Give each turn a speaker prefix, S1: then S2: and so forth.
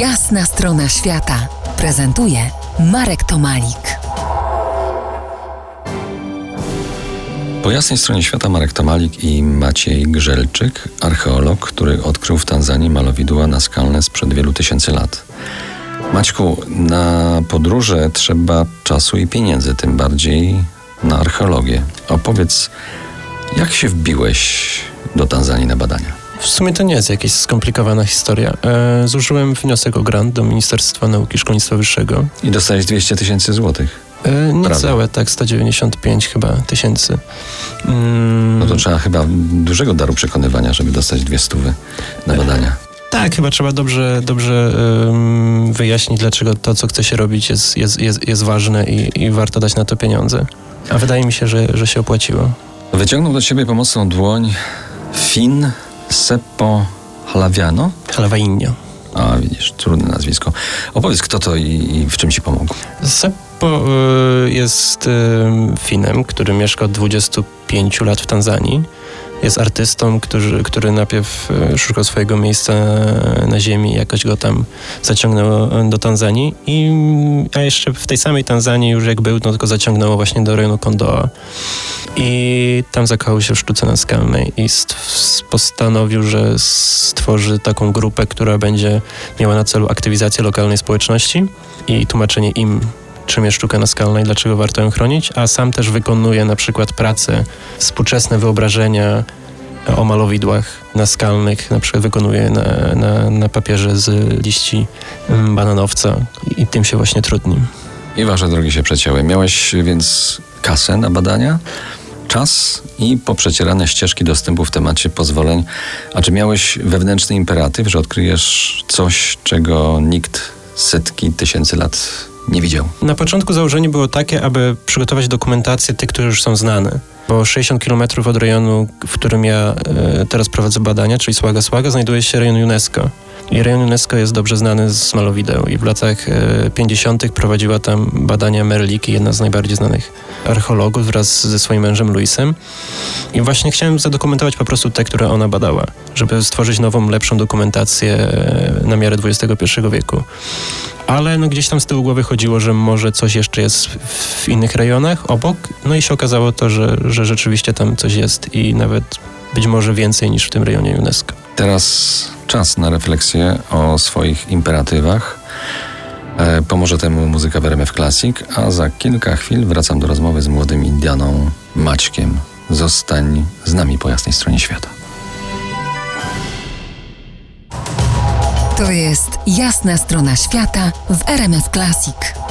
S1: Jasna strona świata prezentuje Marek Tomalik.
S2: Po jasnej stronie świata Marek Tomalik i Maciej Grzelczyk, archeolog, który odkrył w Tanzanii malowidła naskalne sprzed wielu tysięcy lat. Maćku, na podróże trzeba czasu i pieniędzy, tym bardziej na archeologię. Opowiedz, jak się wbiłeś do Tanzanii na badania?
S3: W sumie to nie jest jakaś skomplikowana historia. E, zużyłem wniosek o grant do Ministerstwa Nauki i Szkolnictwa Wyższego.
S2: I dostałeś 200 tysięcy złotych.
S3: E, niecałe, tak, 195 chyba tysięcy.
S2: Mm. No to trzeba chyba dużego daru przekonywania, żeby dostać dwie stówy na badania.
S3: Tak, chyba trzeba dobrze, dobrze um, wyjaśnić, dlaczego to, co chce się robić, jest, jest, jest, jest ważne i, i warto dać na to pieniądze. A wydaje mi się, że, że się opłaciło.
S2: Wyciągnął do ciebie pomocną dłoń Fin Seppo Halaviano?
S3: Halavainio.
S2: A widzisz, trudne nazwisko. Opowiedz, kto to i, i w czym ci pomógł.
S3: Seppo y, jest y, Finem, który mieszka od 25 lat w Tanzanii jest artystą, który, który najpierw e, szukał swojego miejsca na ziemi, jakoś go tam zaciągnęło do Tanzanii, i, a jeszcze w tej samej Tanzanii już jak był, no to zaciągnęło właśnie do rejonu Kondoa. I tam zakochał się w sztuce naskalnej i postanowił, że stworzy taką grupę, która będzie miała na celu aktywizację lokalnej społeczności i tłumaczenie im czym jest sztuka naskalna i dlaczego warto ją chronić, a sam też wykonuje na przykład prace, współczesne wyobrażenia o malowidłach naskalnych, na przykład wykonuje na, na, na papierze z liści mm, bananowca i tym się właśnie trudni.
S2: I wasze drogi się przecięły. Miałeś więc kasę na badania? czas i poprzecierane ścieżki dostępu w temacie pozwoleń. A czy miałeś wewnętrzny imperatyw, że odkryjesz coś, czego nikt setki tysięcy lat nie widział.
S3: Na początku założenie było takie, aby przygotować dokumentację tych, które już są znane. Bo 60 km od rejonu, w którym ja e, teraz prowadzę badania, czyli Słaga Słaga, znajduje się rejon UNESCO. I rejon UNESCO jest dobrze znany z malowideł i w latach 50. E, prowadziła tam badania Merliki, jedna z najbardziej znanych archeologów wraz ze swoim mężem Luisem. I właśnie chciałem zadokumentować po prostu te, które ona badała, żeby stworzyć nową, lepszą dokumentację e, na miarę XXI wieku ale no gdzieś tam z tyłu głowy chodziło, że może coś jeszcze jest w innych rejonach obok, no i się okazało to, że, że rzeczywiście tam coś jest i nawet być może więcej niż w tym rejonie UNESCO.
S2: Teraz czas na refleksję o swoich imperatywach. E, pomoże temu muzyka w RMF Classic, a za kilka chwil wracam do rozmowy z młodym Indianą Maćkiem. Zostań z nami po jasnej stronie świata.
S1: To jest jasna strona świata w RMS Classic.